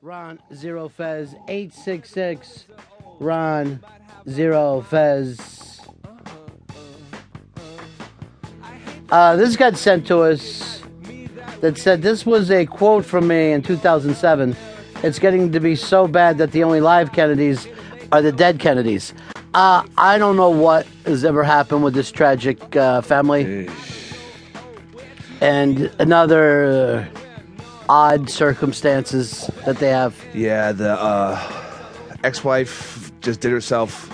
Ron Zero Fez 866 Ron Zero Fez. Uh, this got sent to us that said this was a quote from me in 2007. It's getting to be so bad that the only live Kennedys are the dead Kennedys. Uh, I don't know what has ever happened with this tragic uh, family. And another odd circumstances that they have. Yeah, the uh, ex-wife just did herself,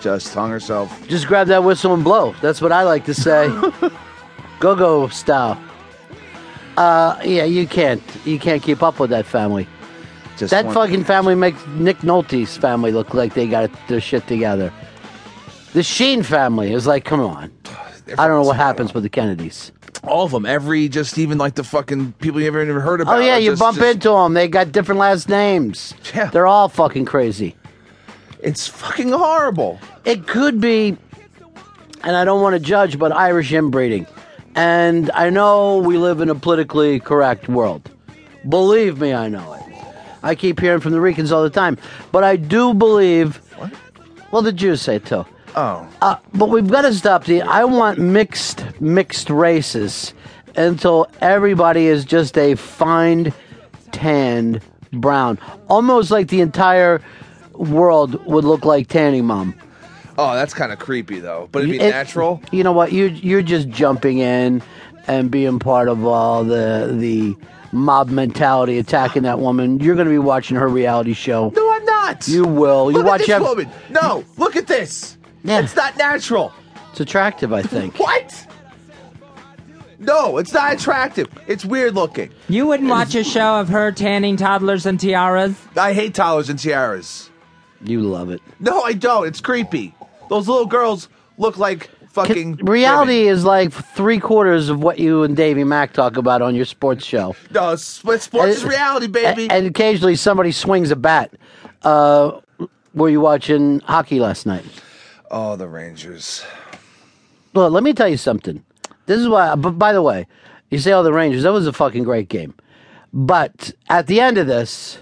just hung herself. Just grab that whistle and blow. That's what I like to say. go go style. Uh, yeah, you can't. You can't keep up with that family. Just that fucking family makes Nick Nolte's family look like they got their shit together. The Sheen family is like, come on. I don't know what happens with the Kennedys. All of them, every just even like the fucking people you ever even heard oh, about. Oh yeah, you just- bump just- into them. They got different last names. Yeah. They're all fucking crazy. It's fucking horrible. It could be, and I don't want to judge, but Irish inbreeding. And I know we live in a politically correct world. Believe me, I know it. I keep hearing from the Ricans all the time. But I do believe. What? Well, the Jews say it too. Oh, Uh, but we've got to stop the. I want mixed mixed races until everybody is just a fine tanned brown, almost like the entire world would look like Tanning Mom. oh, that's kind of creepy though. But it'd be It- natural. You know what? You you're just jumping in and being part of all the the mob mentality attacking that woman. You're going to be watching her reality show. No, I'm not. You will. You look watch at this ev- woman. No, look at this. Yeah. It's not natural. It's attractive, I think. What? No, it's not attractive. It's weird looking. You wouldn't watch a show of her tanning toddlers and tiaras? I hate toddlers and tiaras. You love it. No, I don't. It's creepy. Those little girls look like fucking Reality women. is like three quarters of what you and Davey Mack talk about on your sports show. No, it's, sports is reality, baby. And, and occasionally somebody swings a bat. Uh, were you watching hockey last night? Oh, the Rangers. Well, let me tell you something. This is why. But by the way, you say all the Rangers. That was a fucking great game. But at the end of this,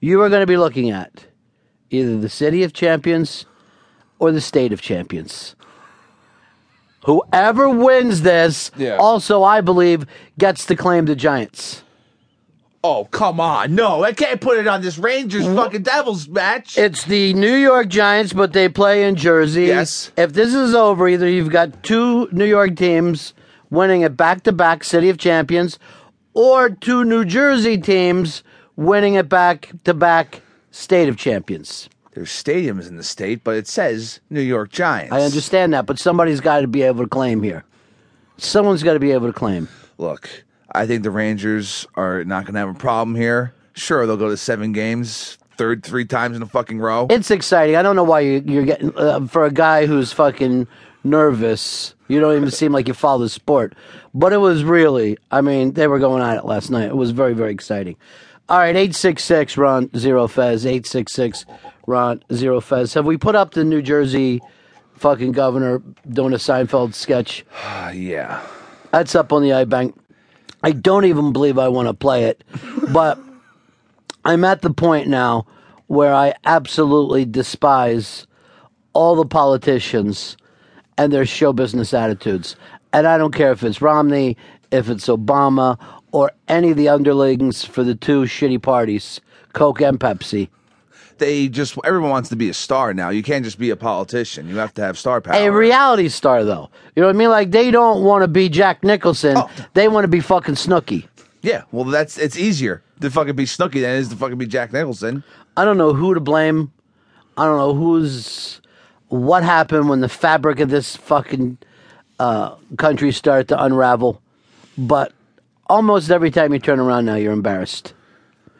you are going to be looking at either the city of champions or the state of champions. Whoever wins this, Yeah. also I believe, gets to claim the Giants. Oh, come on. No, I can't put it on this Rangers fucking Devils match. It's the New York Giants, but they play in Jersey. Yes. If this is over, either you've got two New York teams winning it back to back City of Champions, or two New Jersey teams winning it back to back State of Champions. There's stadiums in the state, but it says New York Giants. I understand that, but somebody's got to be able to claim here. Someone's got to be able to claim. Look, I think the Rangers are not going to have a problem here. Sure, they'll go to seven games, third three times in a fucking row. It's exciting. I don't know why you, you're getting uh, for a guy who's fucking nervous. You don't even seem like you follow the sport, but it was really. I mean, they were going at it last night. It was very, very exciting. All right, eight six six Ron Zero Fez eight six six Ron Zero Fez. Have we put up the New Jersey fucking governor doing a Seinfeld sketch? Yeah. That's up on the iBank. I don't even believe I want to play it, but I'm at the point now where I absolutely despise all the politicians and their show business attitudes. And I don't care if it's Romney, if it's Obama, or any of the underlings for the two shitty parties, Coke and Pepsi. They just, everyone wants to be a star now. You can't just be a politician. You have to have star power. A reality star, though. You know what I mean? Like, they don't want to be Jack Nicholson. Oh. They want to be fucking Snooki. yeah, well, that's, it's easier to fucking be Snooki than it is to fucking be Jack Nicholson. I don't know who to blame. I don't know who's what happened when the fabric of this fucking uh, country started to unravel. But almost every time you turn around now, you're embarrassed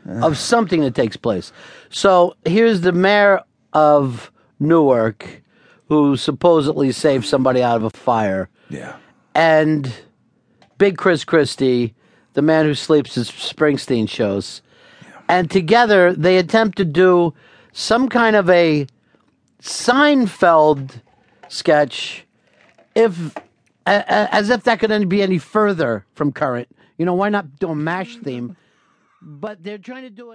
of something that takes place. So here's the mayor of Newark, who supposedly saved somebody out of a fire, Yeah. and Big Chris Christie, the man who sleeps at Springsteen shows. And together they attempt to do some kind of a Seinfeld sketch, if as if that could be any further from current. You know, why not do a MASH theme? But they're trying to do it.